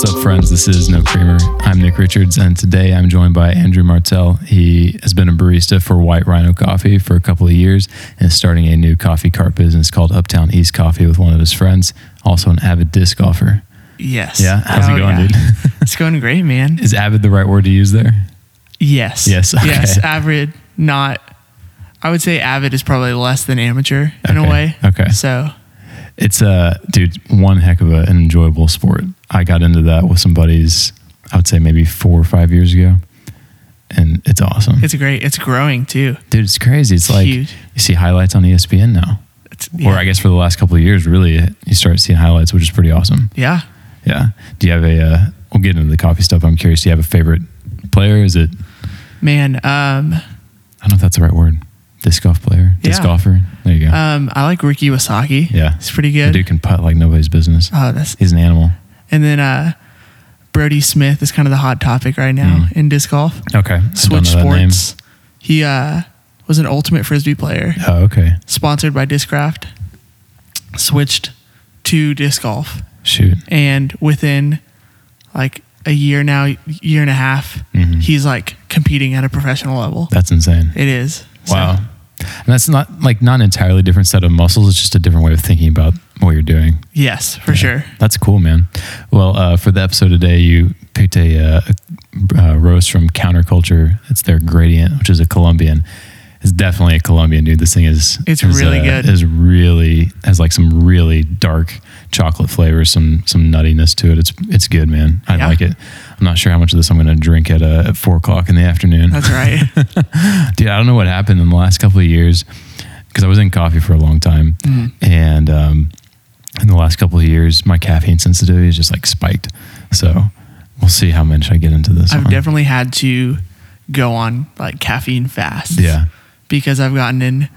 What's up, friends? This is No Creamer. I'm Nick Richards, and today I'm joined by Andrew Martell. He has been a barista for White Rhino Coffee for a couple of years and is starting a new coffee cart business called Uptown East Coffee with one of his friends, also an avid disc golfer. Yes. Yeah? How's Oh, it going, yeah. dude? It's going great, man. is avid the right word to use there? Yes. Yes, okay. Yes. Avid, not. I would say avid is probably less than amateur in a way. okay. So It's a dude, one heck of a, an enjoyable sport. I got into that with some buddies, I would say maybe four or five years ago. And it's awesome. it's great. It's growing too. dude, it's crazy. It's like Huge. you see highlights on ESPN now. It's, Or. I guess for the last couple of years, really, you start seeing highlights, which is pretty awesome. Yeah. Yeah. Do you have a? Uh, we'll get into the coffee stuff. I'm curious. Do you have a favorite player? Is it? Man. Um, I don't know if that's the right word. Disc golf player. Disc Yeah. golfer. There you go. um, I like Ricky Wysocki. yeah. he's pretty The good. dude can putt like nobody's business. Oh, that's He's an animal. and then uh, Brody Smith is kind of the hot topic right now Mm. in disc golf. Okay. Switch. Sports. He uh, was an ultimate frisbee player, Oh, okay. sponsored by Discraft. Switched to disc golf. Shoot. and within like a year now, year and a half, Mhm. he's like competing at a professional level. That's insane. It is. So, Wow. And that's not like not an entirely different set of muscles. It's just a different way of thinking about what you're doing. yes, for Yeah. sure. That's cool, man. Well, uh, for the episode today, you picked a, uh, a roast from Counterculture. It's their Gradient, which is a Colombian. It's definitely a Colombian, dude. This thing is It's is, really uh, good. Is really has like some really dark chocolate flavor, some some nuttiness to it. It's it's good, man. I Yeah. like it. I'm not sure how much of this I'm going to drink at uh, at four o'clock in the afternoon. That's right. dude. I don't know what happened in the last couple of years because I was in coffee for a long time, Mhm. and um, in the last couple of years, my caffeine sensitivity is just like spiked. So we'll see how much I get into this. I've one. definitely had to go on like caffeine fasts. yeah, Because I've gotten in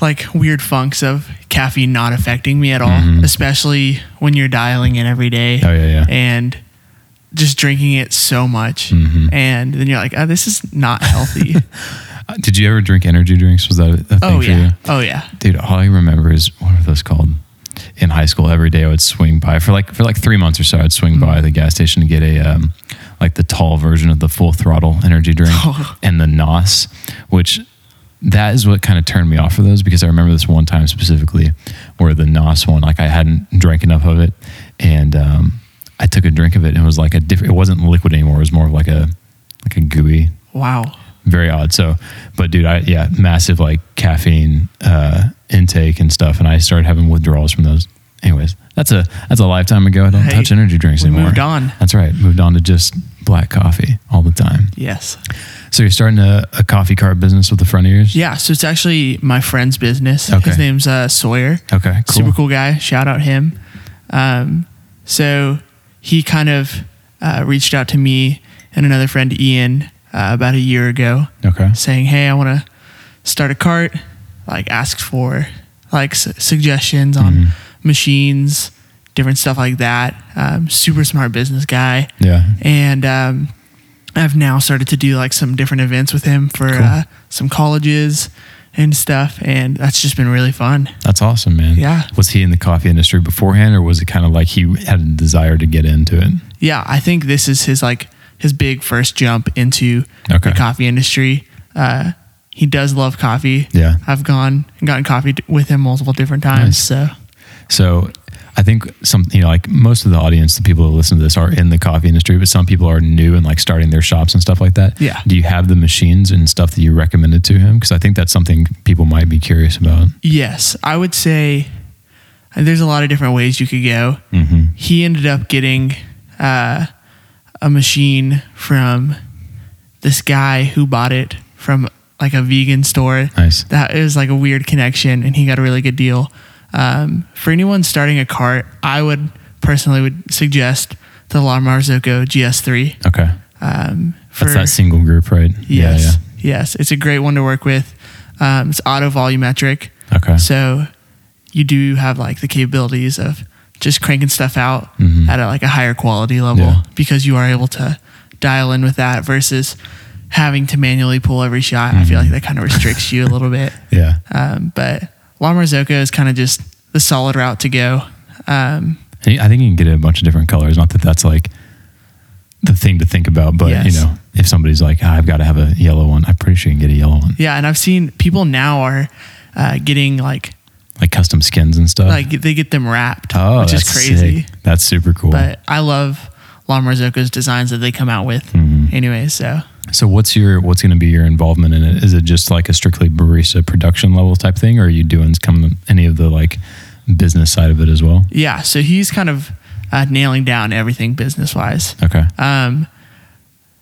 like weird funks of caffeine not affecting me at all, Mhm. especially when you're dialing in every day oh yeah, yeah. and just drinking it so much. Mhm. And then you're like, oh, this is not healthy. Uh, Did you ever drink energy drinks? Was that a thing oh, for yeah. you? Oh, yeah. dude all i remember is what are those called in high school every day i would swing by for like for like three months or so i'd swing by Mm-hmm. the gas station to get a um like the tall version of the full throttle energy drink and the nos which that is what kind of turned me off of those because i remember this one time specifically where the nos one like i hadn't drank enough of it and um i took a drink of it and it was like a different it wasn't liquid anymore it was more of like a like a gooey Wow. very odd. So, but dude, I yeah, massive like caffeine uh, intake and stuff, and I started having withdrawals from those. Anyways, that's a that's a lifetime ago. I don't Hey, touch energy drinks anymore. moved on. That's right. Moved on to just black coffee all the time. Yes. So you're starting a, a coffee cart business with the front of yours. Yeah, so it's actually my friend's business. Okay. His name's uh, Sawyer. Okay. Cool. Super cool guy. Shout out him. Um, so he kind of uh, reached out to me and another friend, Ian, uh, about a year ago, Okay. saying, "Hey, I want to start a cart." Like, asked for like su- suggestions on Mhm. machines, different stuff like that. Um, super smart business guy Yeah. and um, I've now started to do like some different events with him for Cool. uh, some colleges and stuff, and that's just been really fun. That's awesome, man. Yeah. Was he in the coffee industry beforehand, or was it kind of like he had a desire to get into it? Yeah, I think this is his like his big first jump into Okay. the coffee industry. Uh, he does love coffee. Yeah. I've gone and gotten coffee with him multiple different times. Nice. So So I think some, you know, like most of the audience, the people who listen to this are in the coffee industry, but some people are new and like starting their shops and stuff like that. Yeah. Do you have the machines and stuff that you recommended to him? Because I think that's something people might be curious about. yes, I would say uh, there's a lot of different ways you could go. Mm-hmm. he ended up getting uh, a machine from this guy who bought it from like a vegan store. Nice. That is like a weird connection, and he got a really good deal. Um, for anyone starting a cart, I would personally would suggest the La Marzocco GS3. Okay. Um, for That's that single group, right? yes, yes, it's a great one to work with. Um, it's auto volumetric, Okay. so you do have like the capabilities of just cranking stuff out Mhm. at a, like a higher quality level Yeah. because you are able to dial in with that versus having to manually pull every shot. I feel Mhm. like that kind of restricts you a little bit. Yeah. Um, but La Marzocco is kind of just the solid route to go. Um, I think you can get a bunch of different colors. Not that that's like the thing to think about, but Yes. you know, if somebody's like, "Ah, I've got to have a yellow one, I'm pretty sure you can get a yellow one, Yeah, and I've seen people now are uh, getting like like custom skins and stuff. like they get them wrapped, oh, which is crazy. sick. That's super cool. But I love La Marzocco's designs that they come out with. Mhm. Anyway, so So what's your what's going to be your involvement in it? Is it just like a strictly barista production level type thing, or are you doing come any of the like business side of it as well? yeah, so he's kind of uh, nailing down everything business wise. Okay, Um,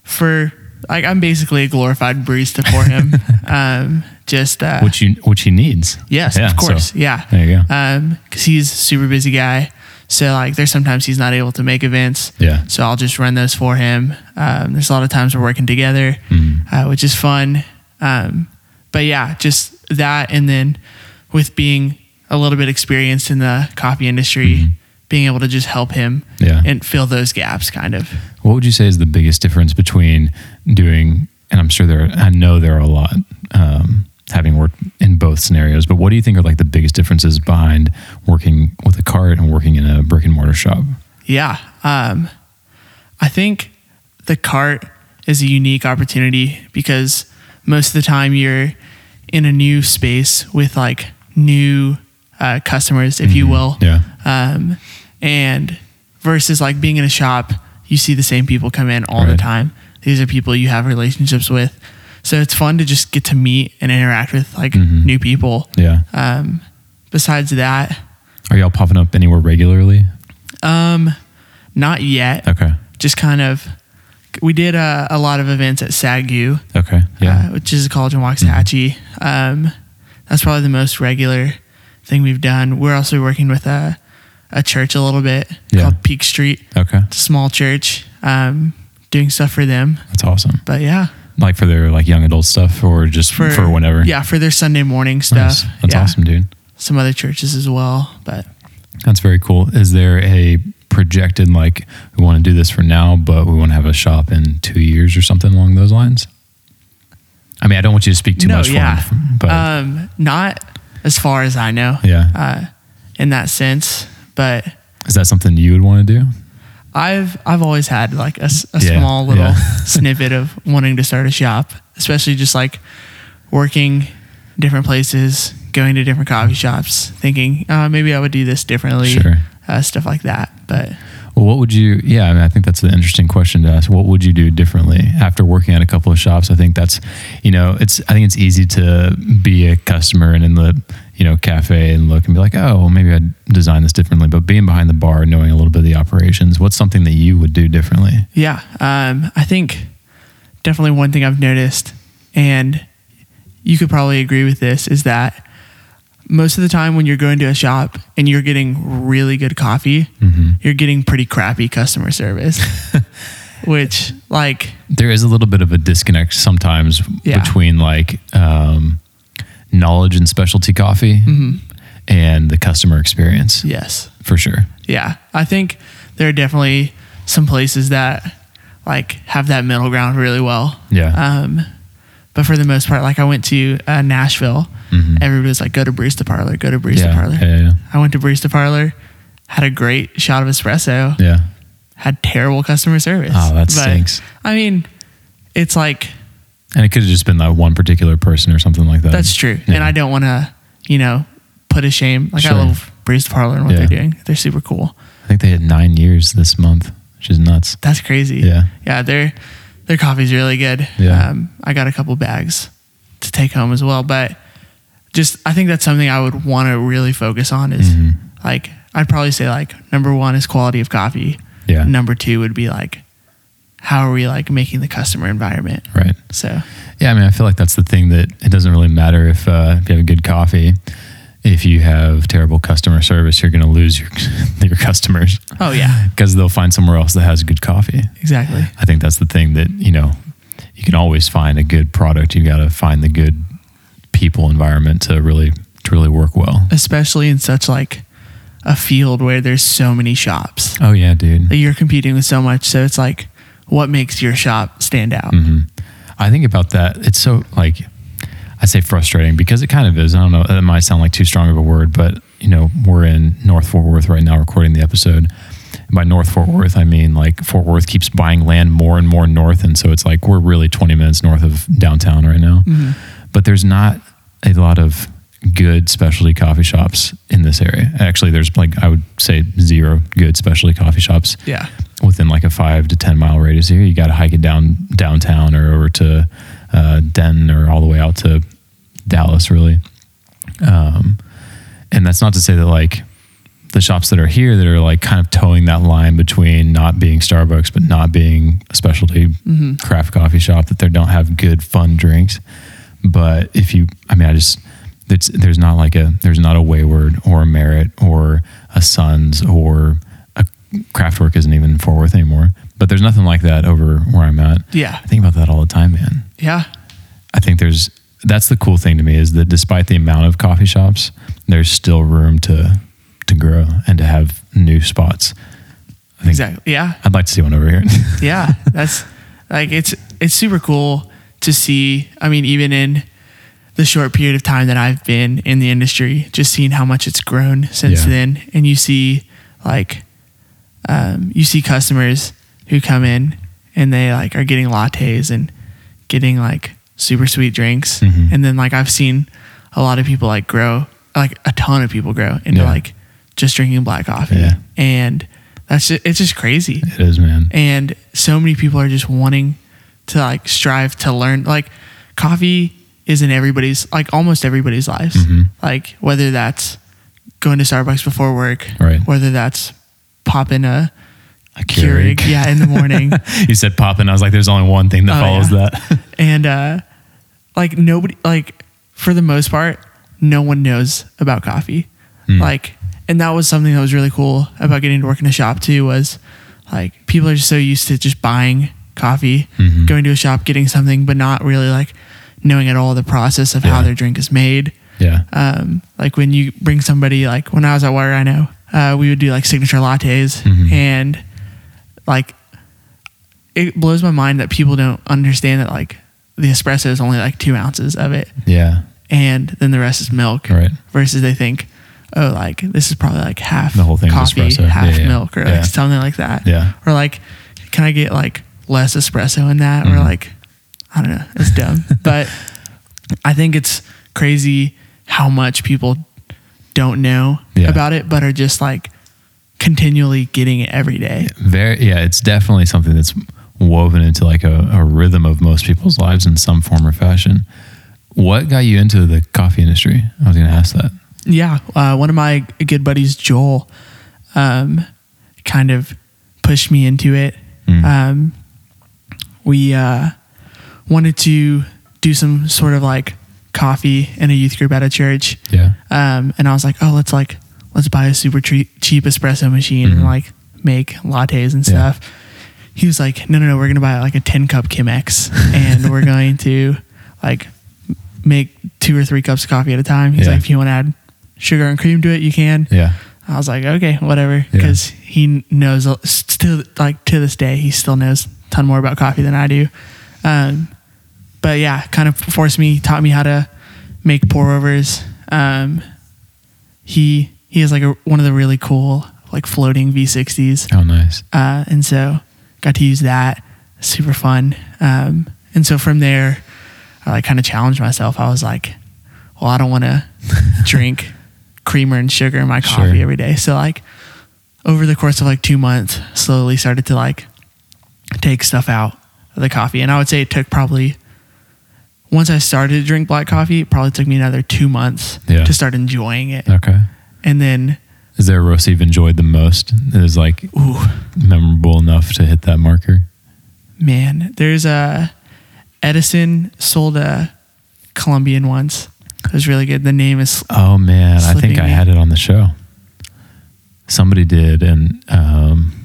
for like I'm basically a glorified barista for him. um, just uh, which you which he needs. yes, Yeah, of course, so yeah. there you go. Um, because he's a super busy guy. So like, there's sometimes he's not able to make events. Yeah. So I'll just run those for him. Um, there's a lot of times we're working together, Mhm. uh, which is fun. Um, but yeah, just that, and then with being a little bit experienced in the coffee industry, Mhm. being able to just help him Yeah. and fill those gaps, kind of. What would you say is the biggest difference between doing, and I'm sure there, I know there are a lot, um, having worked in both scenarios, but what do you think are like the biggest differences behind working with a cart and working in a brick and mortar shop? Yeah. Um, I think the cart is a unique opportunity because most of the time you're in a new space with like new uh, customers, if you Mhm. will. Yeah. Um, and versus like being in a shop, you see the same people come in all the time. These are people you have relationships with. So it's fun to just get to meet and interact with like Mhm. new people. Yeah. Um, besides that, Are y'all popping up anywhere regularly? um, not yet. Okay. just kind of we did a, a lot of events at SAGU, Okay. Yeah. Mm-hmm. uh, which is a college in Waxahachie. Um, that's probably the most regular thing we've done. We're also working with a, a church a little bit Yeah. called Peak Street. okay. It's a small church, um, doing stuff for them. That's awesome. But yeah, Like for their like young adult stuff or just for, for whenever? Yeah, for their Sunday morning stuff. Nice. That's yeah. awesome, dude. Some other churches as well, but That's very cool. Is there a projected like we want to do this for now, but we want to have a shop in two years or something along those lines? I mean, I don't want you to speak too no, much yeah, for him, but um, not as far as I know. yeah, uh, in that sense. But is that something you would want to do? I've I've always had like a, a Yeah, small little yeah. snippet of wanting to start a shop, especially just like working different places, going to different coffee shops, thinking uh, maybe I would do this differently, Sure. uh, stuff like that. But Well, what would you? Yeah, I mean, I think that's an interesting question to ask. What would you do differently after working at a couple of shops? I think that's, you know, it's. I think it's easy to be a customer and in the, you know, cafe and look and be like, oh, well, maybe I'd design this differently. But being behind the bar, knowing a little bit of the operations, what's something that you would do differently? yeah, um, I think definitely one thing I've noticed, and you could probably agree with this, is that most of the time when you're going to a shop and you're getting really good coffee, Mm-hmm. you're getting pretty crappy customer service. Which, like, There is a little bit of a disconnect sometimes Yeah. between like um, knowledge and specialty coffee and the customer experience, yes, for sure. yeah, I think there are definitely some places that like have that middle ground really well. Yeah. Um, but for the most part, like I went to uh, Nashville, Mhm. everybody was like, "Go to barista parlor, go to barista yeah, parlor." yeah, yeah, I went to barista parlor, had a great shot of espresso, yeah. had terrible customer service. Oh, that But, stinks. I mean, it's like And it could have just been that one particular person or something like that. That's true. Yeah. And I don't want to, you know, put a shame. Like Sure. I love Barista Parlor and what Yeah. they're doing. They're super cool. I think they had nine years this month, which is nuts. That's crazy. Yeah. Yeah. Their their coffee's really good. Yeah. Um, I got a couple bags to take home as well, but just I think that's something I would want to really focus on is Mhm. like I'd probably say like number one is quality of coffee. Yeah. Number two would be like how are we like making the customer environment? Right. So Yeah, I mean, I feel like that's the thing that it doesn't really matter if uh, if you have a good coffee. If you have terrible customer service, you're going to lose your your customers oh yeah, because they'll find somewhere else that has good coffee. exactly. I think that's the thing that you know you can always find a good product. You got to find the good people environment to really to really work well. Especially in such like a field where there's so many shops. Oh yeah, dude. you're competing with so much. So it's like, what makes your shop stand out? hmm I think about that. It's so like I'd say frustrating because it kind of is. I don't know. It might sound like too strong of a word, but you know, we're in North Fort Worth right now recording the episode. And by North Fort Worth, I mean like Fort Worth keeps buying land more and more north. And so it's like we're really 20 minutes north of downtown right now. But there's not a lot of good specialty coffee shops in this area. Actually, there's like, I would say zero good specialty coffee shops Yeah. Within like a five to 10 mile radius here. You got to hike it down downtown or over to uh, Denton or all the way out to Dallas, really. Um, and that's not to say that like the shops that are here that are like kind of towing that line between not being Starbucks but not being a specialty craft coffee shop that they don't have good fun drinks. But if you, I mean, I just it's, there's not like a there's not a Wayward or a Merit or a Suns or Craftwork isn't even in Fort Worth anymore. But there's nothing like that over where I'm at. Yeah. I think about that all the time, man. Yeah. I think there's that's the cool thing to me is that despite the amount of coffee shops, there's still room to to grow and to have new spots. I think Exactly. Yeah. I'd like to see one over here. yeah that's like it's it's super cool to see i mean even in the short period of time that i've been in the industry just seeing how much it's grown since Yeah. then and you see like um, you see customers who come in and they like are getting lattes and getting like super sweet drinks Mhm. and then like i've seen a lot of people like grow like a ton of people grow into Yeah. like just drinking black coffee Yeah. and that's just, it's just crazy it is, man. and so many people are just wanting to like strive to learn like coffee is in everybody's like almost everybody's lives Mhm. like whether that's going to starbucks before work Right. whether that's popping a A Keurig, yeah in the morning you said pop, popping. I was like, there's only one thing that Oh, follows yeah. that. and uh like nobody like for the most part no one knows about coffee Hmm. like and that was something that was really cool about getting to work in a shop too was like people are just so used to just buying coffee Mhm. going to a shop getting something but not really like knowing at all the process of how their drink is made yeah. um, like when you bring somebody like when I was at Water I know uh, we would do like signature lattes Mhm. and like it blows my mind that people don't understand that like the espresso is only like two ounces of it Yeah. and then the rest is milk Right. versus they think oh like this is probably like half The whole thing coffee espresso. half Yeah, yeah. milk or Yeah. like something like that Yeah. or like can I get like less espresso in that or Mhm. like I don't know it's dumb but I think it's crazy how much people don't know Yeah. about it but are just like continually getting it every day Very. Yeah. It's definitely something that's woven into like a, a rhythm of most people's lives in some form or fashion. What got you into the coffee industry? I was going to ask that. Yeah, uh, one of my good buddies, Joel, um, kind of pushed me into it. Mm. Um, we uh, wanted to do some sort of like coffee in a youth group at a church, Yeah. um, and I was like, oh, let's like let's buy a super tre- cheap espresso machine Mhm. and like make lattes and Yeah. stuff. He was like, no, no, no, we're gonna buy like a ten cup Chemex, and we're going to like make two or three cups of coffee at a time. He's Yeah. like, if you want to add sugar and cream to it, you can. Yeah. I was like, okay, whatever, Yeah. because he knows still like to this day he still knows a ton more about coffee than I do. Um, but yeah, kind of forced me, taught me how to make pour overs. Um, he he has like a, one of the really cool like floating V60s, Oh, nice. uh, and so got to use that. Super fun. Um, and so from there, I like kind of challenged myself. I was like, well, I don't want to drink creamer and sugar in my coffee Sure. every day. So like over the course of like two months, slowly started to like take stuff out of the coffee. And I would say it took probably once I started to drink black coffee, it probably took me another two months Yeah. to start enjoying it. Okay. And then, Is there a roast you've enjoyed the most? That is like ooh, memorable enough to hit that marker? man, there's a Edison sold a Colombian once. It was really good. The name is Oh man, I think Slipping I had it on the show. Somebody did, and um,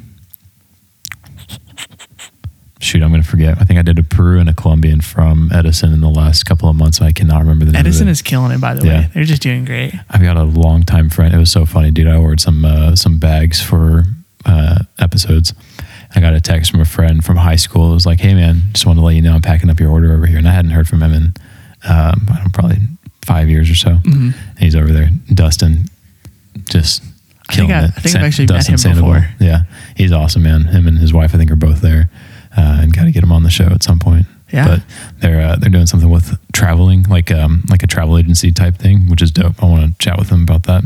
shoot, I'm going to forget. I think I did a Peru and a Colombian from Edison in the last couple of months. I cannot remember the name. Edison of it. is killing it. By the Yeah. way, they're just doing great. I've got a longtime friend. It was so funny, dude. I ordered some uh, some bags for uh, episodes. I got a text from a friend from high school. It was like, "Hey, man, just wanted to let you know I'm packing up your order over here." And I hadn't heard from him in um, I don't probably five years or so. Mhm. And he's over there, Dustin, just I think killing I- it. I think I've actually met him Sandoval. before. Yeah, he's awesome, man. Him and his wife, I think, are both there, uh, and got to get them on the show at some point. Yeah. but they're uh, they're doing something with traveling, like um, like a travel agency type thing, which is dope. I want to chat with them about that.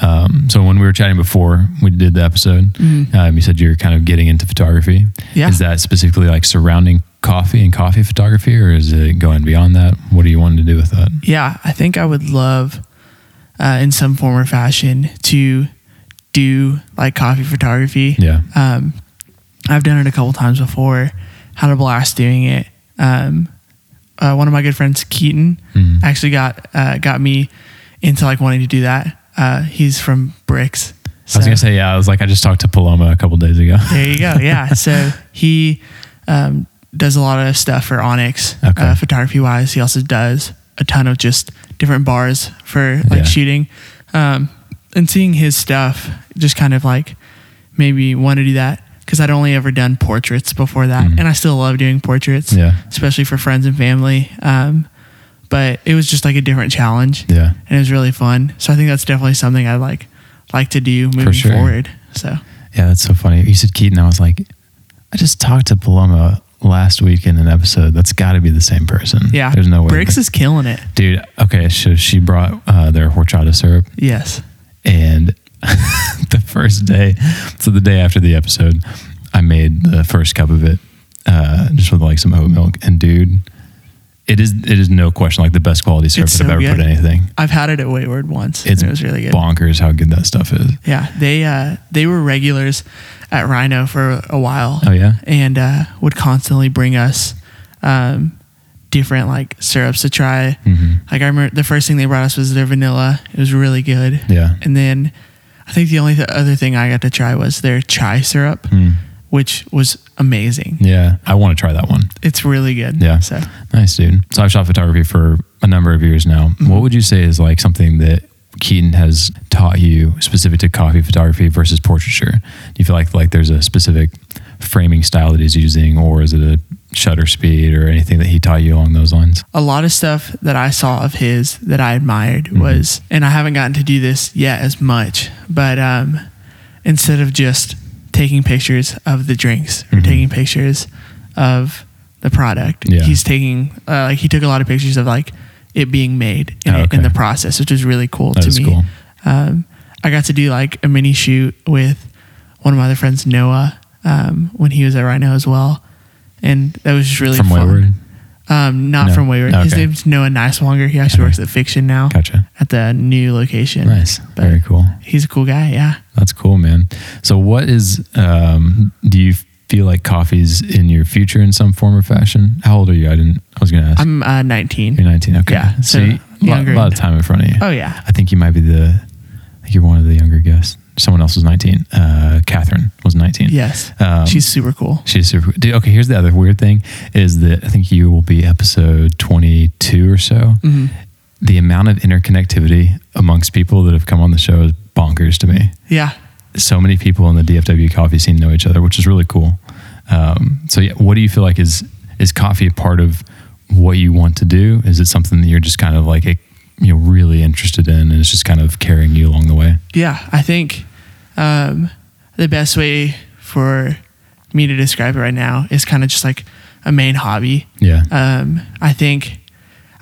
Um, so when we were chatting before we did the episode, Mhm. um, you said you're kind of getting into photography. Yeah. Is that specifically like surrounding coffee and coffee photography, or is it going beyond that? What do you want to do with that? Yeah, I think I would love, uh, in some form or fashion, to do like coffee photography. Yeah. Um, I've done it a couple times before. Had a blast doing it. Um, uh, one of my good friends, Keaton, Mhm. actually got uh, got me into like wanting to do that. Uh, he's from Bricks. I was gonna say, yeah. I was like, I just talked to Paloma a couple days ago. There you go. Yeah. so he um, does a lot of stuff for Onyx, Okay. uh, photography wise. He also does a ton of just different bars for like Yeah. shooting. Um, and seeing his stuff just kind of like maybe want to do that because I'd only ever done portraits before that. Mhm. And I still love doing portraits, yeah, especially for friends and family. Um, but it was just like a different challenge yeah. and it was really fun. So I think that's definitely something I'd like like to do moving sure. forward. So Yeah, that's so funny. You said Keaton. I was like, I just talked to Paloma last week in an episode. That's got to be the same person. yeah, there's no way. Bricks is killing it. dude. Okay, so she brought uh, their horchata syrup, Yes. and the first day, so the day after the episode, I made the first cup of it, uh, just with like some oat milk, and dude. It is it is no question like the best quality syrup that I've ever put good. in anything. I've had it at Wayward once. It's and it was really good. bonkers how good that stuff is. Yeah, they uh, they were regulars at Rhino for a while. Oh yeah, and uh, would constantly bring us um, different like syrups to try. hmm Like I remember the first thing they brought us was their vanilla. It was really good. yeah. And then I think the only th- other thing I got to try was their chai syrup, Mm. which was amazing. Yeah, I want to try that one. It's really good. Yeah. So Nice, dude. So I've shot photography for a number of years now. Mm-hmm. What would you say is like something that Keaton has taught you specific to coffee photography versus portraiture? Do you feel like like there's a specific framing style that he's using, or is it a shutter speed or anything that he taught you along those lines? a lot of stuff that I saw of his that I admired Mm-hmm. was, and I haven't gotten to do this yet as much, but um, instead of just taking pictures of the drinks or Mhm. taking pictures of the product, Yeah. he's taking uh, like he took a lot of pictures of like it being made in, Oh, it- in the process, which was really cool That to me. cool. Um, I got to do like a mini shoot with one of my other friends, Noah, um, when he was at Rhino as well. And that was just really From fun. Wayward? Um, not No. from Wayward. His Okay. name's Noah Nicelonger. He actually Okay. works at Fiction now Gotcha. at the new location. Nice. But Very cool. He's a cool guy. Yeah. That's cool, man. So, what is? Um, do you feel like coffee's in your future in some form or fashion? How old are you? I didn't. I was going to ask. I'm uh, 19. You're 19. Okay. Yeah, So, so a lot, lot of time in front of you. Oh yeah. I think you might be the. I think you're one of the younger guests. Someone else was 19. Uh, Catherine was 19. Yes. Um, She's super cool. She's super. Dude, okay, here's the other weird thing: is that I think you will be episode 22 or so. hmm The amount of interconnectivity amongst people that have come on the show is bonkers to me. Yeah. So many people in the DFW coffee scene know each other, which is really cool. Um, so, yeah, what do you feel like is is coffee a part of what you want to do? Is it something that you're just kind of like you know really interested in, and it's just kind of carrying you along the way? Yeah. I think um, the best way for me to describe it right now is kind of just like a main hobby. Yeah. Um, I think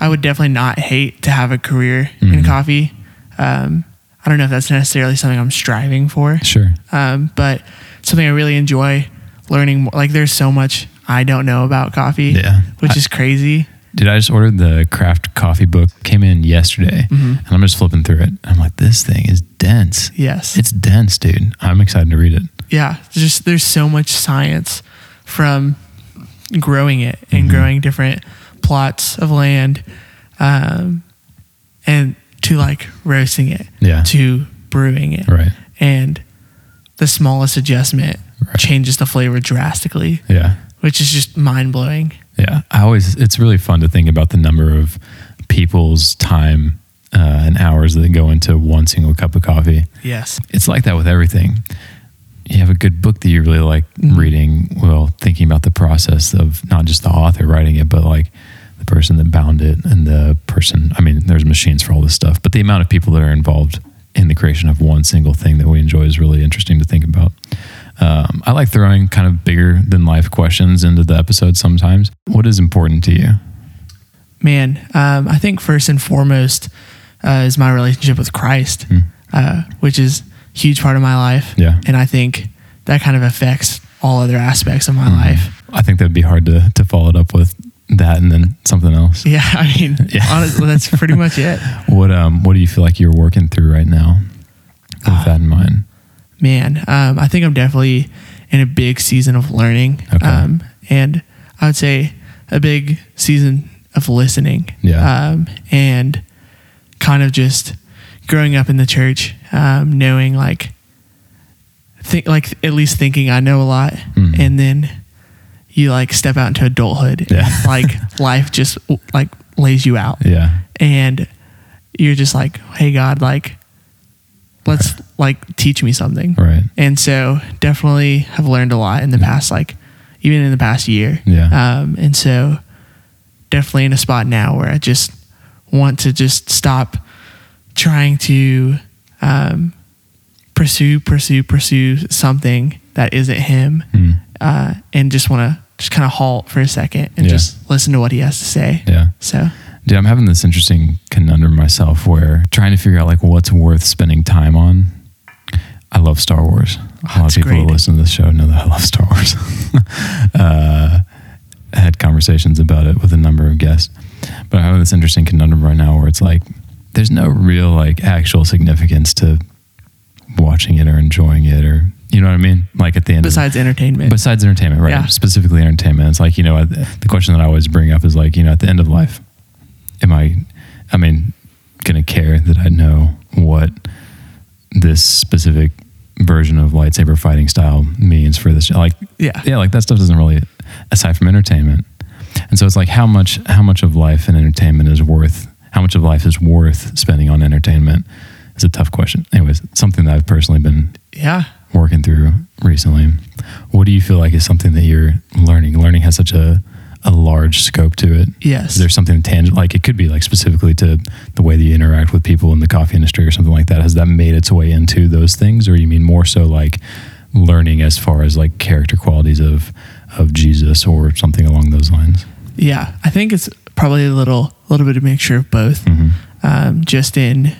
I would definitely not hate to have a career in Mhm. coffee. Um, I don't know if that's necessarily something I'm striving for, Sure. um, but something I really enjoy learning. More. Like, there's so much I don't know about coffee, Yeah. which I- is crazy. Dude, I just ordered the craft coffee book. Came in yesterday, Mhm. and I'm just flipping through it. I'm like, this thing is dense. Yes, It's dense, dude. I'm excited to read it. yeah. Just there's so much science from growing it and Mhm. growing different plots of land, um, and to like roasting it, Yeah. to brewing it, Right. and the smallest adjustment Right. changes the flavor drastically, Yeah. which is just mind blowing. Yeah. I always, it's really fun to think about the number of people's time uh, and hours that go into one single cup of coffee. Yes. It's like that with everything. You have a good book that you really like Mhm. reading, well, thinking about the process of not just the author writing it, but like the person that bound it and the person i mean there's machines for all this stuff but the amount of people that are involved in the creation of one single thing that we enjoy is really interesting to think about um, i like throwing kind of bigger than life questions into the episode sometimes what is important to you Man, um, I think first and foremost uh, is my relationship with Christ, uh, which is a huge part of my life. Yeah. And I think that kind of affects all other aspects of my Mm-hmm. life. i think that'd be hard to, to follow it up with that and then something else Yeah. I mean, Yeah. honestly, that's pretty much it. what um what do you feel like you're working through right now with that in mind Man, um, I think I'm definitely in a big season of learning. Okay. Um, and I would say a big season of listening. Yeah. Um, and kind of just growing up in the church, um, knowing like, think like at least thinking I know a lot, Mhm. and then you like step out into adulthood. Yeah. and, like life just like lays you out yeah and you're just like, hey God, like let's like teach me something. right And so definitely have learned a lot in the past, like even in the past year. Yeah. Um, and so definitely in a spot now where I just want to just stop trying to um, pursue, pursue, pursue something that isn't him, Mm. uh, and just want to just kind of halt for a second and Yeah. just listen to what he has to say. yeah So Dude, I'm having this interesting conundrum myself where trying to figure out like what's worth spending time on. I love Star Wars. A lot of people great. who listen to this show know that I love Star Wars. uh, had conversations about it with a number of guests, but I have this interesting conundrum right now where it's like there's no real like actual significance to watching it or enjoying it or you know what I mean? Like at the end of besides entertainment, Besides entertainment, right? Yeah. Specifically entertainment. It's like, you know, the the question that I always bring up is like, you know, at the end of life, am I, I mean, going to care that I know what this specific version of lightsaber fighting style means for this? Like, yeah. yeah, like that stuff doesn't really, aside from entertainment. And so it's like how much, how much of life and entertainment is worth, how much of life is worth spending on entertainment is a tough question. Anyways, something that I've personally been Yeah. working through recently. What do you feel like is something that you're learning? Learning has such a, a large scope to it. Yes. Is there something tangible? Like it could be like specifically to the way that you interact with people in the coffee industry or something like that. Has that made its way into those things, or you mean more so like learning as far as like character qualities of of Jesus or something along those lines? Yeah, I think it's probably a little, a little bit of mixture of both. hmm Um, just in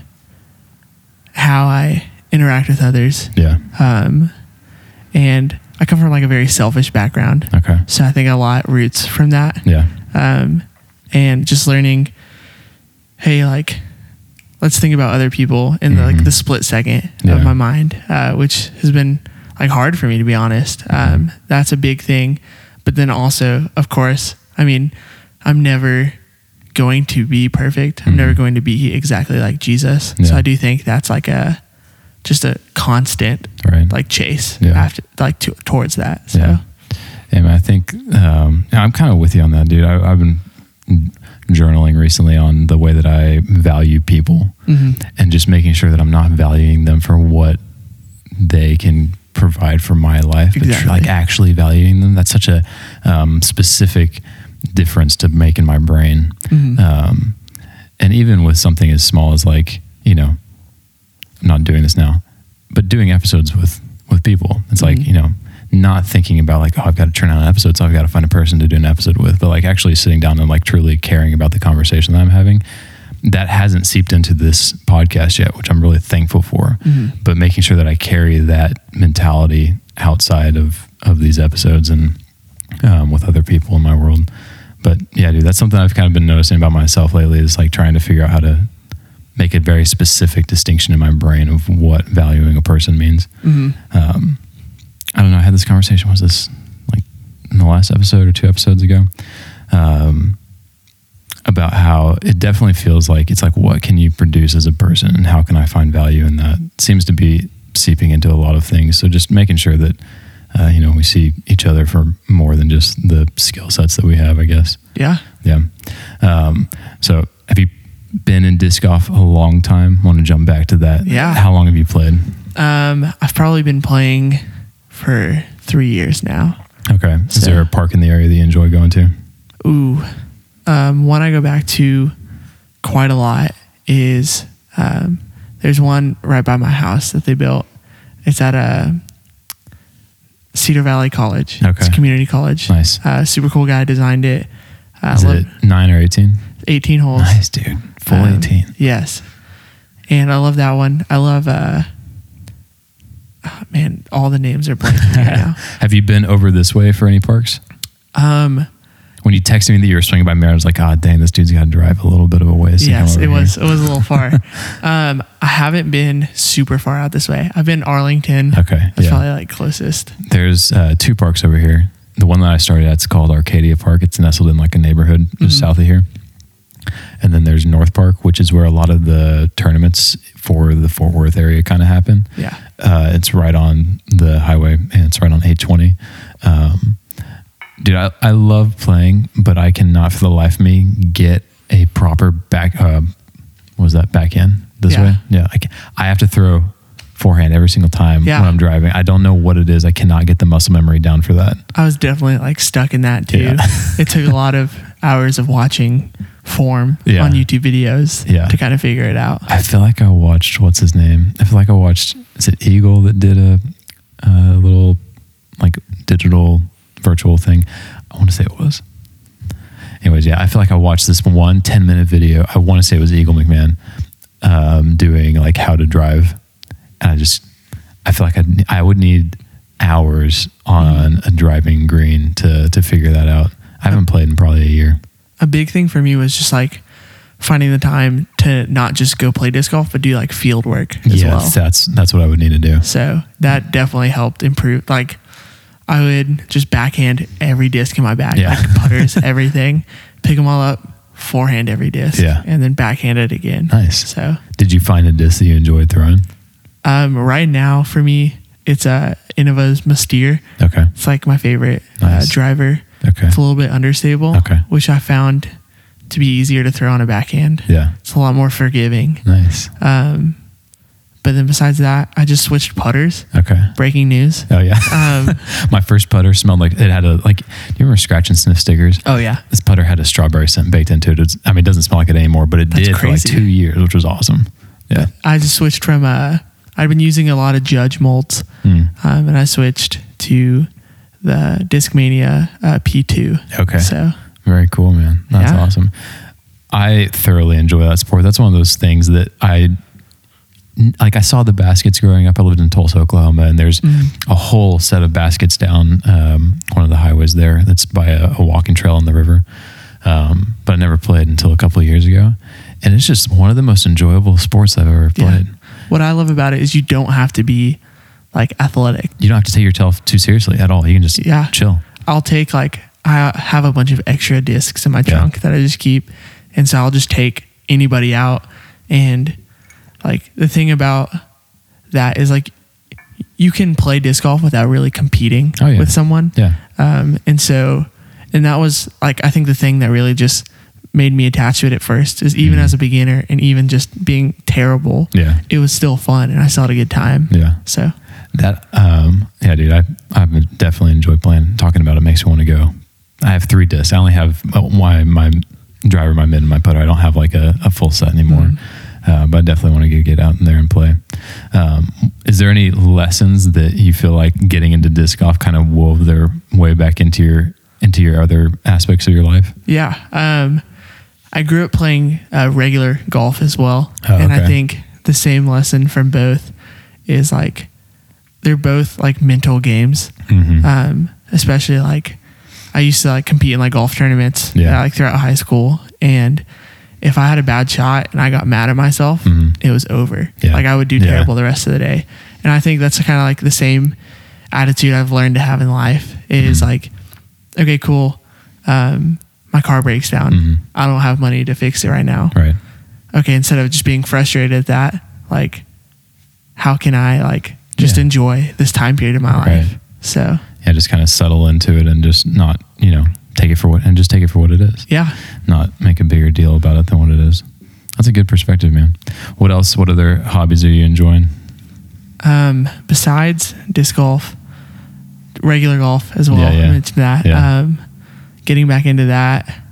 how I interact with others, Yeah. um, and I come from like a very selfish background, Okay. so I think a lot roots from that. Yeah. Um, and just learning, hey, like, let's think about other people in the, Mhm. like the split second Yeah. of my mind, uh, which has been like hard for me to be honest. Mm-hmm. Um, that's a big thing. But then also, of course, I mean, I'm never going to be perfect. I'm Mhm. never going to be exactly like Jesus. Yeah. So I do think that's like a just a constant Right. like chase Yeah. after like to, towards that. So Yeah. And I think um, I'm kind of with you on that, dude. I, I've been journaling recently on the way that I value people mhm. and just making sure that I'm not valuing them for what they can provide for my life, but tr- like actually valuing them. That's such a um, specific difference to make in my brain. Mhm. Um, and even with something as small as like, you know, not doing this now, but doing episodes with with people. It's like, Mhm. you know, not thinking about like, oh, I've got to turn out an episode, so I've got to find a person to do an episode with, but like actually sitting down and like truly caring about the conversation that I'm having. That hasn't seeped into this podcast yet, which I'm really thankful for. Mhm. But making sure that I carry that mentality outside of of these episodes and um, with other people in my world. But yeah, dude, that's something I've kind of been noticing about myself lately is like trying to figure out how to make a very specific distinction in my brain of what valuing a person means. Mhm. Um, I don't know. I had this conversation. Was this like in the last episode or two episodes ago? Um, about how it definitely feels like it's like what can you produce as a person and how can I find value in that seems to be seeping into a lot of things. So just making sure that uh, you know we see each other for more than just the skill sets that we have. I guess. Yeah. Yeah. Um, so have you been in disc golf a long time? Want to jump back to that? Yeah. How long have you played? Um, I've probably been playing for three years now. Okay. Is So- there a park in the area that you enjoy going to? Ooh, um, one I go back to quite a lot is um, there's one right by my house that they built. It's at a Cedar Valley College. Okay. It's a community college. Nice. Uh, super cool guy designed it. Uh, Is love- it nine or 18? 18 holes. Nice, dude. Full Um, 18. Yes. And I love that one. I love, uh, ah, man, all the names are blanking right now. Have you been over this way for any parks? Um, When you texted me that you were swinging by Mary, I was like, oh, dang, this dude's got to drive a little bit of a ways. yes, it here." was, it was a little far. um, I haven't been super far out this way. I've been Arlington. Okay. That's yeah. probably like closest. There's uh, two parks over here. The one that I started at is called Arcadia Park. It's nestled in like a neighborhood just Mhm. south of here. And then there's North Park, which is where a lot of the tournaments for the Fort Worth area kind of happen. Yeah. Uh, it's right on the highway and it's right on 820. Um, dude, I, I love playing, but I cannot for the life of me get a proper back. Uh, what was that back end this Yeah. way? Yeah. I, I have to throw forehand every single time Yeah. when I'm driving. I don't know what it is. I cannot get the muscle memory down for that. I was definitely like stuck in that too. Yeah. it took a lot of hours of watching form Yeah. on YouTube videos Yeah. to kind of figure it out. I feel like I watched what's his name. I feel like I watched is it Eagle that did a, a little like digital virtual thing. I want to say it was. Anyways, yeah, I feel like I watched this one 10 minute video. I want to say it was Eagle McMahon um, doing like how to drive, and I just I feel like I I would need hours on a driving green to to figure that out. I haven't played in probably a year. A big thing for me was just like finding the time to not just go play disc golf, but do like field work as yeah, well. that's that's what I would need to do. So that definitely helped improve. Like I would just backhand every disc in my bag, Yeah. like putters, everything, pick them all up, forehand every disc, Yeah. and then backhand it again. Nice. So Did you find a disc that you enjoyed throwing? um, right now for me, it's a Innova's Mystere. Okay. It's like my favorite uh, driver. Okay. It's a little bit understable, Okay. which I found to be easier to throw on a backhand. Yeah. It's a lot more forgiving. Nice. Um, but then besides that, I just switched putters. Okay. Breaking news. Oh yeah. Um, My first putter smelled like it had a like. Do you remember scratch and sniff stickers? oh yeah, This putter had a strawberry scent baked into it. It's, I mean, it doesn't smell like it anymore, but it That's did for like crazy. two years, which was awesome. Yeah. I just switched from. Uh, I've been using a lot of Judge molds, Mm. um, and I switched to the Discmania uh, P2. Okay. So Very cool, man. That's Yeah. awesome. I thoroughly enjoy that sport. That's one of those things that I like. I saw the baskets growing up. I lived in Tulsa, Oklahoma, and there's Mm-hmm. a whole set of baskets down um, one of the highways there. That's by a, a walking trail on the river. Um, but I never played until a couple of years ago, and it's just one of the most enjoyable sports I've ever yeah. played. what I love about it is you don't have to be like athletic. You don't have to take yourself too seriously at all. You can just Yeah. chill. I'll take like I have a bunch of extra discs in my Yeah. trunk that I just keep, and so I'll just take anybody out. And like the thing about that is like you can play disc golf without really competing Oh, yeah. with someone. Yeah. Um, and so, and that was like I think the thing that really just made me attached to it at first is even Mhm. as a beginner and even just being terrible, Yeah. it was still fun and I still had a good time. Yeah. So That um yeah, dude, I I've definitely enjoy playing. Talking about it makes me want to go. I have three discs. I only have uh, my my driver, my mid, and my putter. I don't have like a, a full set anymore. Mhm. Uh, but I definitely want to get, get out in there and play. Um, is there any lessons that you feel like getting into disc golf kind of wove their way back into your into your other aspects of your life? Yeah. Um, I grew up playing uh, regular golf as well. Oh, and I think the same lesson from both is like they're both like mental games. Mm-hmm. Um, especially like I used to like compete in like golf tournaments Yeah. uh, like throughout high school. And if I had a bad shot and I got mad at myself, Mhm. it was over. Yeah. Like I would do Yeah. terrible the rest of the day. And I think that's kind of like the same attitude I've learned to have in life is Mhm. like, okay, cool. Um, my car breaks down. Mhm. I don't have money to fix it right now. Right. Okay. Instead of just being frustrated at that, like, how can I like just Yeah. enjoy this time period of my Right. life? So Yeah, just kind of settle into it and just not, you know, take it for what and just take it for what it is. yeah. not make a bigger deal about it than what it is. That's a good perspective, man. What else? What other hobbies are you enjoying? Um, besides disc golf, regular golf as well. Yeah, yeah. I mentioned that. Yeah. Um, getting back into that.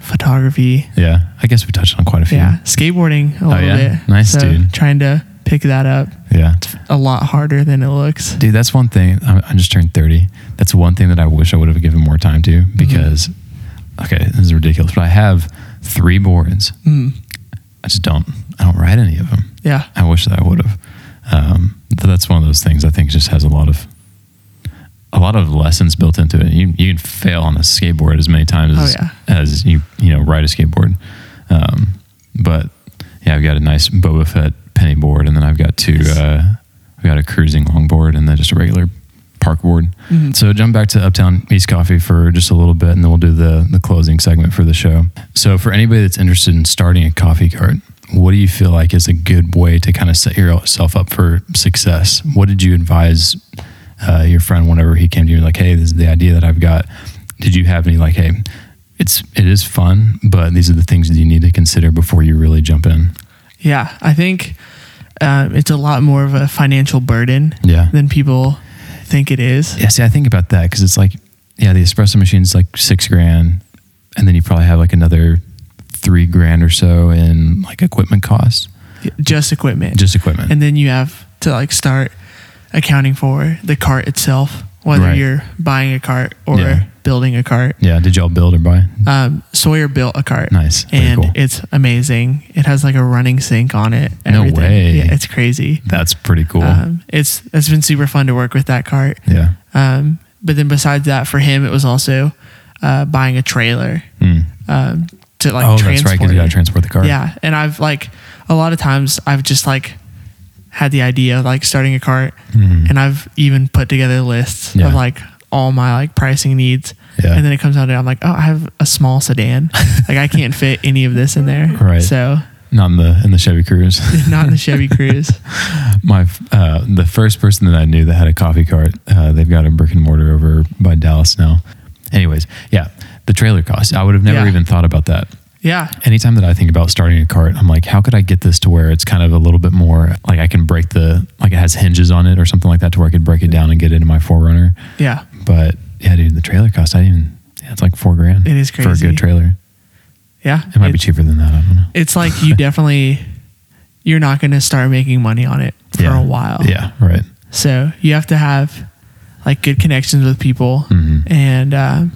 photography. Yeah. I guess we touched on quite a few. Yeah, skateboarding a little yeah? bit. Nice, dude. Trying to pick that up Yeah. a lot harder than it looks. Dude, that's one thing. I, I just turned 30. That's one thing that I wish I would have given more time to because, okay, this is ridiculous, but I have three boards. Mm. I just don't, I don't ride any of them. Yeah, I wish that I would have. Um, but that's one of those things I think just has a lot of, a lot of lessons built into it. You, you can fail on a skateboard as many times Oh, as, yeah. as you, you know, ride a skateboard. Um, but yeah, I've got a nice Boba Fett penny board and then I've got two, Nice. uh, I've got a cruising longboard and then just a regular park board. Mhm. So jump back to Uptown East Coffee for just a little bit, and then we'll do the the closing segment for the show. So for anybody that's interested in starting a coffee cart, what do you feel like is a good way to kind of set yourself up for success? What did you advise uh, your friend whenever he came to you like, hey, this is the idea that I've got? Did you have any like, hey, it's it is fun, but these are the things that you need to consider before you really jump in? Yeah. I think um, it's a lot more of a financial burden Yeah. than people think it is. Yeah, see, I think about that because it's like, yeah, the espresso machine's like six grand, and then you probably have like another three grand or so in like equipment costs, Just equipment, just equipment. and then you have to like start accounting for the cart itself, whether Right. you're buying a cart or Yeah. building a cart. yeah, did y'all build or buy? Um, Sawyer built a cart. Nice, very and cool. it's amazing. It has like a running sink on it. No everything. way. Yeah, it's crazy. That's pretty cool. Um, it's it's been super fun to work with that cart. yeah. Um, but then besides that, for him, it was also uh, buying a trailer Mm. um, to like oh, that's right, because you got to transport the car. Yeah, and I've like a lot of times I've just like had the idea of like starting a cart, Mhm. and I've even put together lists Yeah. of like all my like pricing needs. Yeah. And then it comes down to I'm like, oh, I have a small sedan. like I can't fit any of this in there. Right. So Not in the in the Chevy Cruze. not in the Chevy Cruze. My uh, the first person that I knew that had a coffee cart, uh, they've got a brick and mortar over by Dallas now. Anyways, yeah, the trailer cost. I would have never Yeah. even thought about that. Yeah. anytime that I think about starting a cart, I'm like, how could I get this to where it's kind of a little bit more like I can break the like it has hinges on it or something like that to where I could break it down and get it into my Forerunner. Yeah. But yeah, dude, the trailer cost I didn't even yeah, it's like four grand. It is crazy. for a good trailer. Yeah. It might be cheaper than that. I don't know. It's like you definitely you're not going to start making money on it for yeah. a while. Yeah, right. So you have to have like good connections with people Mhm. and um,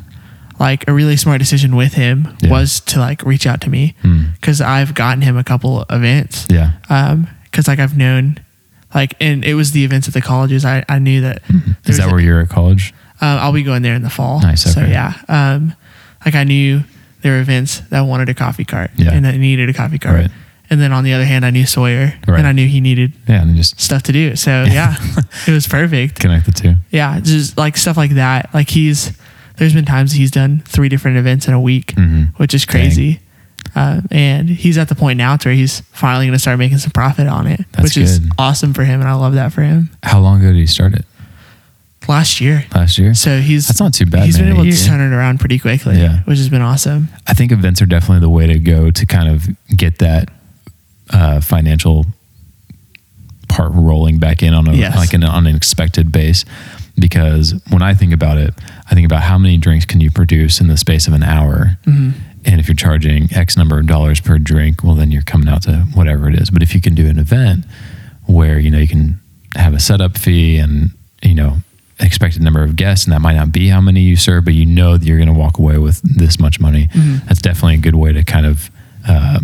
like a really smart decision with him Yeah. was to like reach out to me Mm. because I've gotten him a couple events. Yeah. Um, cause like I've known like, and it was the events at the colleges. I, I knew that. Mm-hmm. Is that a- where you're at college? uh, I'll be going there in the fall. Nice, So yeah. Um, like I knew there were events that wanted a coffee cart Yeah. and that needed a coffee cart. Right. And then on the other hand, I knew Sawyer Right. and I knew he needed Yeah, and just stuff to do. So yeah, it was perfect. connect the two. Yeah. Just like stuff like that. Like he's, there's been times he's done three different events in a week, Mhm. which is crazy. Uh, and he's at the point now to where he's finally going to start making some profit on it, That's which is awesome for him. And I love that for him. How long ago did you start it? Last year. Last year? So he's, That's not too bad. he's man. been able to turn it around pretty quickly, Yeah. which has been awesome. I think events are definitely the way to go to kind of get that uh, financial part rolling back in on a Yes. like an unexpected base. Because when I think about it, I think about how many drinks can you produce in the space of an hour, Mm-hmm. and if you're charging X number of dollars per drink, well then you're coming out to whatever it is. But if you can do an event where you know you can have a setup fee and you know expected number of guests, and that might not be how many you serve, but you know that you're going to walk away with this much money. Mhm. That's definitely a good way to kind of uh,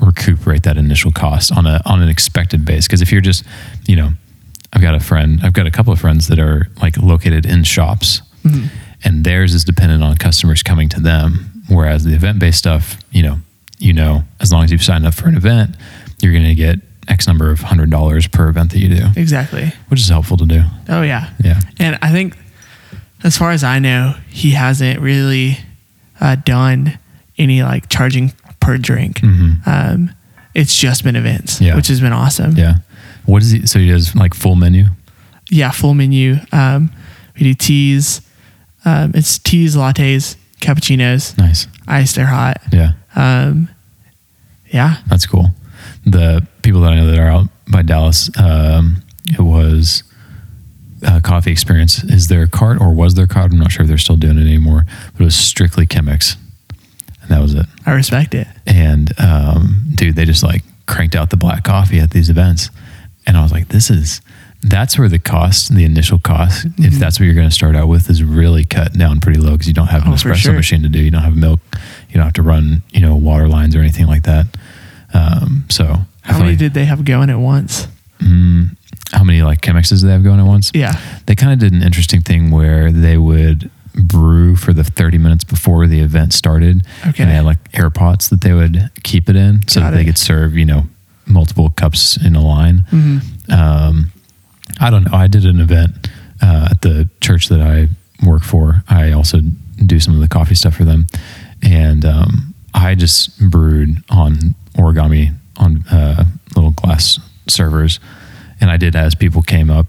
recuperate that initial cost on a on an expected base. Because if you're just, you know, I've got a friend, I've got a couple of friends that are like located in shops, Mhm. and theirs is dependent on customers coming to them. Whereas the event based stuff, you know, you know, as long as you've signed up for an event, you're going to get X number of hundred dollars per event that you do, Exactly. which is helpful to do. Oh yeah. Yeah. And I think, as far as I know, he hasn't really uh, done any like charging per drink. Mhm. Um, it's just been events, Yeah. which has been awesome. Yeah. What is he? So he does like full menu. Yeah, full menu. Um, we do teas. Um, it's teas, lattes, cappuccinos, Nice. iced or hot. Yeah. Um, yeah. That's cool. The people that I know that are out by Dallas, um, it was uh, Coffee Experience. Is there a cart or was there a cart? I'm not sure if they're still doing it anymore, but it was strictly Chemex. and that was it. I respect it. And um, dude, they just like cranked out the black coffee at these events, and I was like, this is that's where the cost, the initial cost, Mm-hmm. if that's what you're going to start out with, is really cut down pretty low because you don't have an Oh, espresso sure. machine to do, you don't have milk, you don't have to run, you know, water lines or anything like that. Um, so How many like- did they have going at once? Mm, how many like Chemexes do they have going at once? Yeah. They kind of did an interesting thing where they would brew for the 30 minutes before the event started. Okay. And they had like air pots that they would keep it in so Got that they could serve, you know, multiple cups in a line. Mhm. Um, I don't know. I did an event uh, at the church that I work for. I also do some of the coffee stuff for them. And um, I just brewed on origami on uh, little glass servers. And I did as people came up.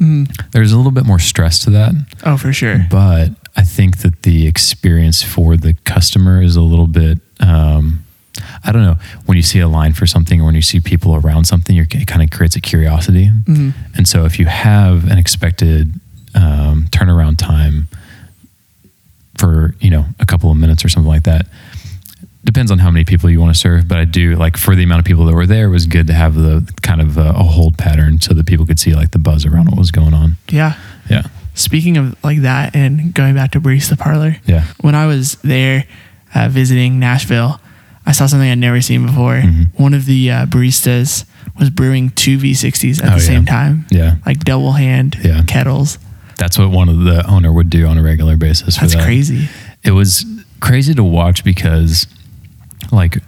Mhm. There's a little bit more stress to that, Oh, for sure. but I think that the experience for the customer is a little bit. Um, I don't know. When you see a line for something, or when you see people around something, you're, it kind of creates a curiosity. Mhm. And so, if you have an expected um, turnaround time for you know a couple of minutes or something like that, depends on how many people you want to serve. But I do like for the amount of people that were there, it was good to have the kind of a, a hold pattern so that people could see like the buzz around what was going on. Yeah. Yeah, Speaking of like that and going back to Barista Parlor, yeah, when I was there uh, visiting Nashville, I saw something I'd never seen before. Mhm. One of the uh, baristas was brewing two V60s at Oh, the same yeah. time, yeah. like double hand Yeah. kettles. That's what one of the owner would do on a regular basis. That's that. crazy. It was crazy to watch because, like,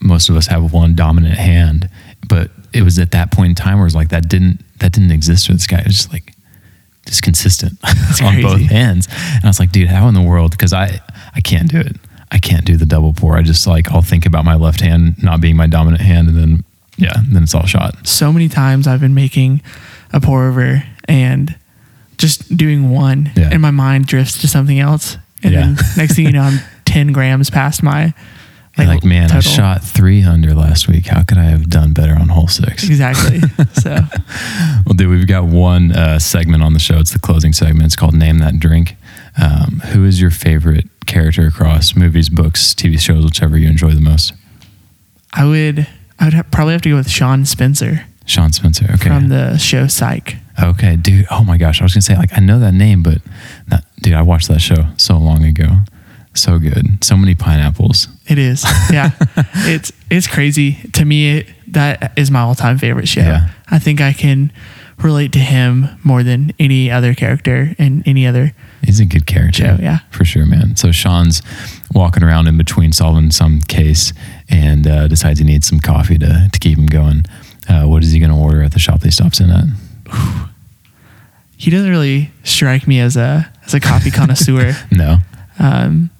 most of us have one dominant hand, but it was at that point in time where it was like that didn't that didn't exist for this guy. It was just like just consistent on both hands, and I was like, dude, how in the world? Because I I can't do it. I can't do the double pour. I just like I'll think about my left hand not being my dominant hand, and then yeah, then it's all shot. So many times I've been making a pour over and just doing one, Yeah. and my mind drifts to something else. And Yeah. then next thing you know, I'm 10 grams past my Like, like man, I shot three under last week. How could I have done better on hole six? Exactly. so Well, dude, we've got one uh, segment on the show. It's the closing segment. It's called Name That Drink. Um, who is your favorite character across movies, books, TV shows, whichever you enjoy the most? I would, I would ha- probably have to go with Shawn Spencer Shawn Spencer. Okay. from the show Psych. okay, dude. Oh my gosh. I was going to say, like, I know that name, but not, dude, I watched that show so long ago. So good. So many pineapples. It is. Yeah. it's it's crazy. To me it, that is my all-time favorite show. Yeah. I think I can relate to him more than any other character in any other He's a good character. show. Yeah. For sure, man. So Shawn's walking around in between solving some case and uh, decides he needs some coffee to, to keep him going. Uh, what is he going to order at the shop that he stops in at? He doesn't really strike me as a as a coffee connoisseur. No. Um,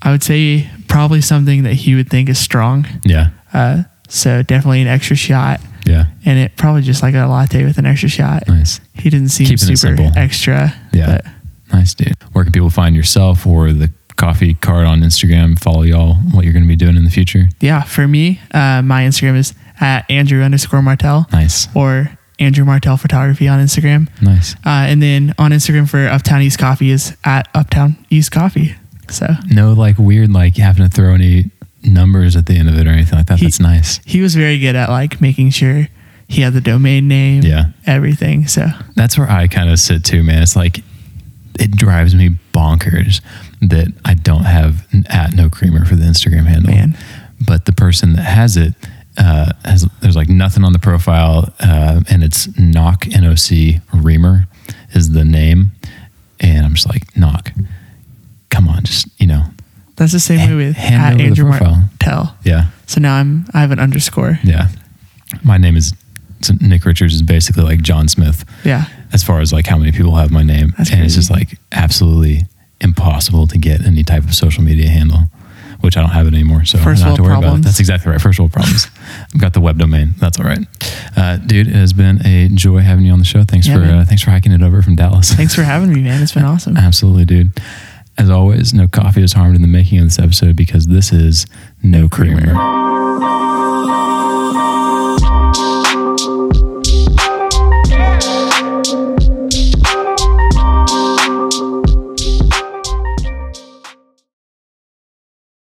I would say probably something that he would think is strong. Yeah. Uh, so definitely an extra shot, Yeah. and it probably just like a latte with an extra shot. Nice. He didn't seem Keeping super extra. Yeah. but Nice, dude. Where can people find yourself or the coffee card on Instagram? Follow y'all, what you're going to be doing in the future. yeah, for me, uh, my Instagram is at Andrew underscore Martell Nice. or Andrew Martell Photography on Instagram. Nice. Uh, and then on Instagram for Uptown East Coffee is at Uptown East Coffee. So No, like weird, like having to throw any numbers at the end of it or anything like that. He- That's nice. he was very good at like making sure he had the domain name, Yeah. everything. So That's where I kind of sit too, man. It's like it drives me bonkers that I don't have at no creamer for the Instagram handle. Man. But the person that has it uh, has there's like nothing on the profile, uh, and it's knock N O C Reamer is the name, and I'm just like knock. Come on, just you know, that's the same way with hand at over the Andrew profile. Martell. yeah, So now I'm I have an underscore. yeah. My name is so Nick Richards is basically like John Smith. Yeah. as far as like how many people have my name. That's and it's just like absolutely impossible to get any type of social media handle, which I don't have it anymore. So First I don't have to worry about it. problems. That's exactly right. First world problems. I've got the web domain. That's all right. Uh, dude, it has been a joy having you on the show. Thanks Yeah, for uh, thanks for hiking it over from Dallas. Thanks for having me, man. It's been awesome. Absolutely, dude. As always, no coffee was harmed in the making of this episode because this is No Creamer.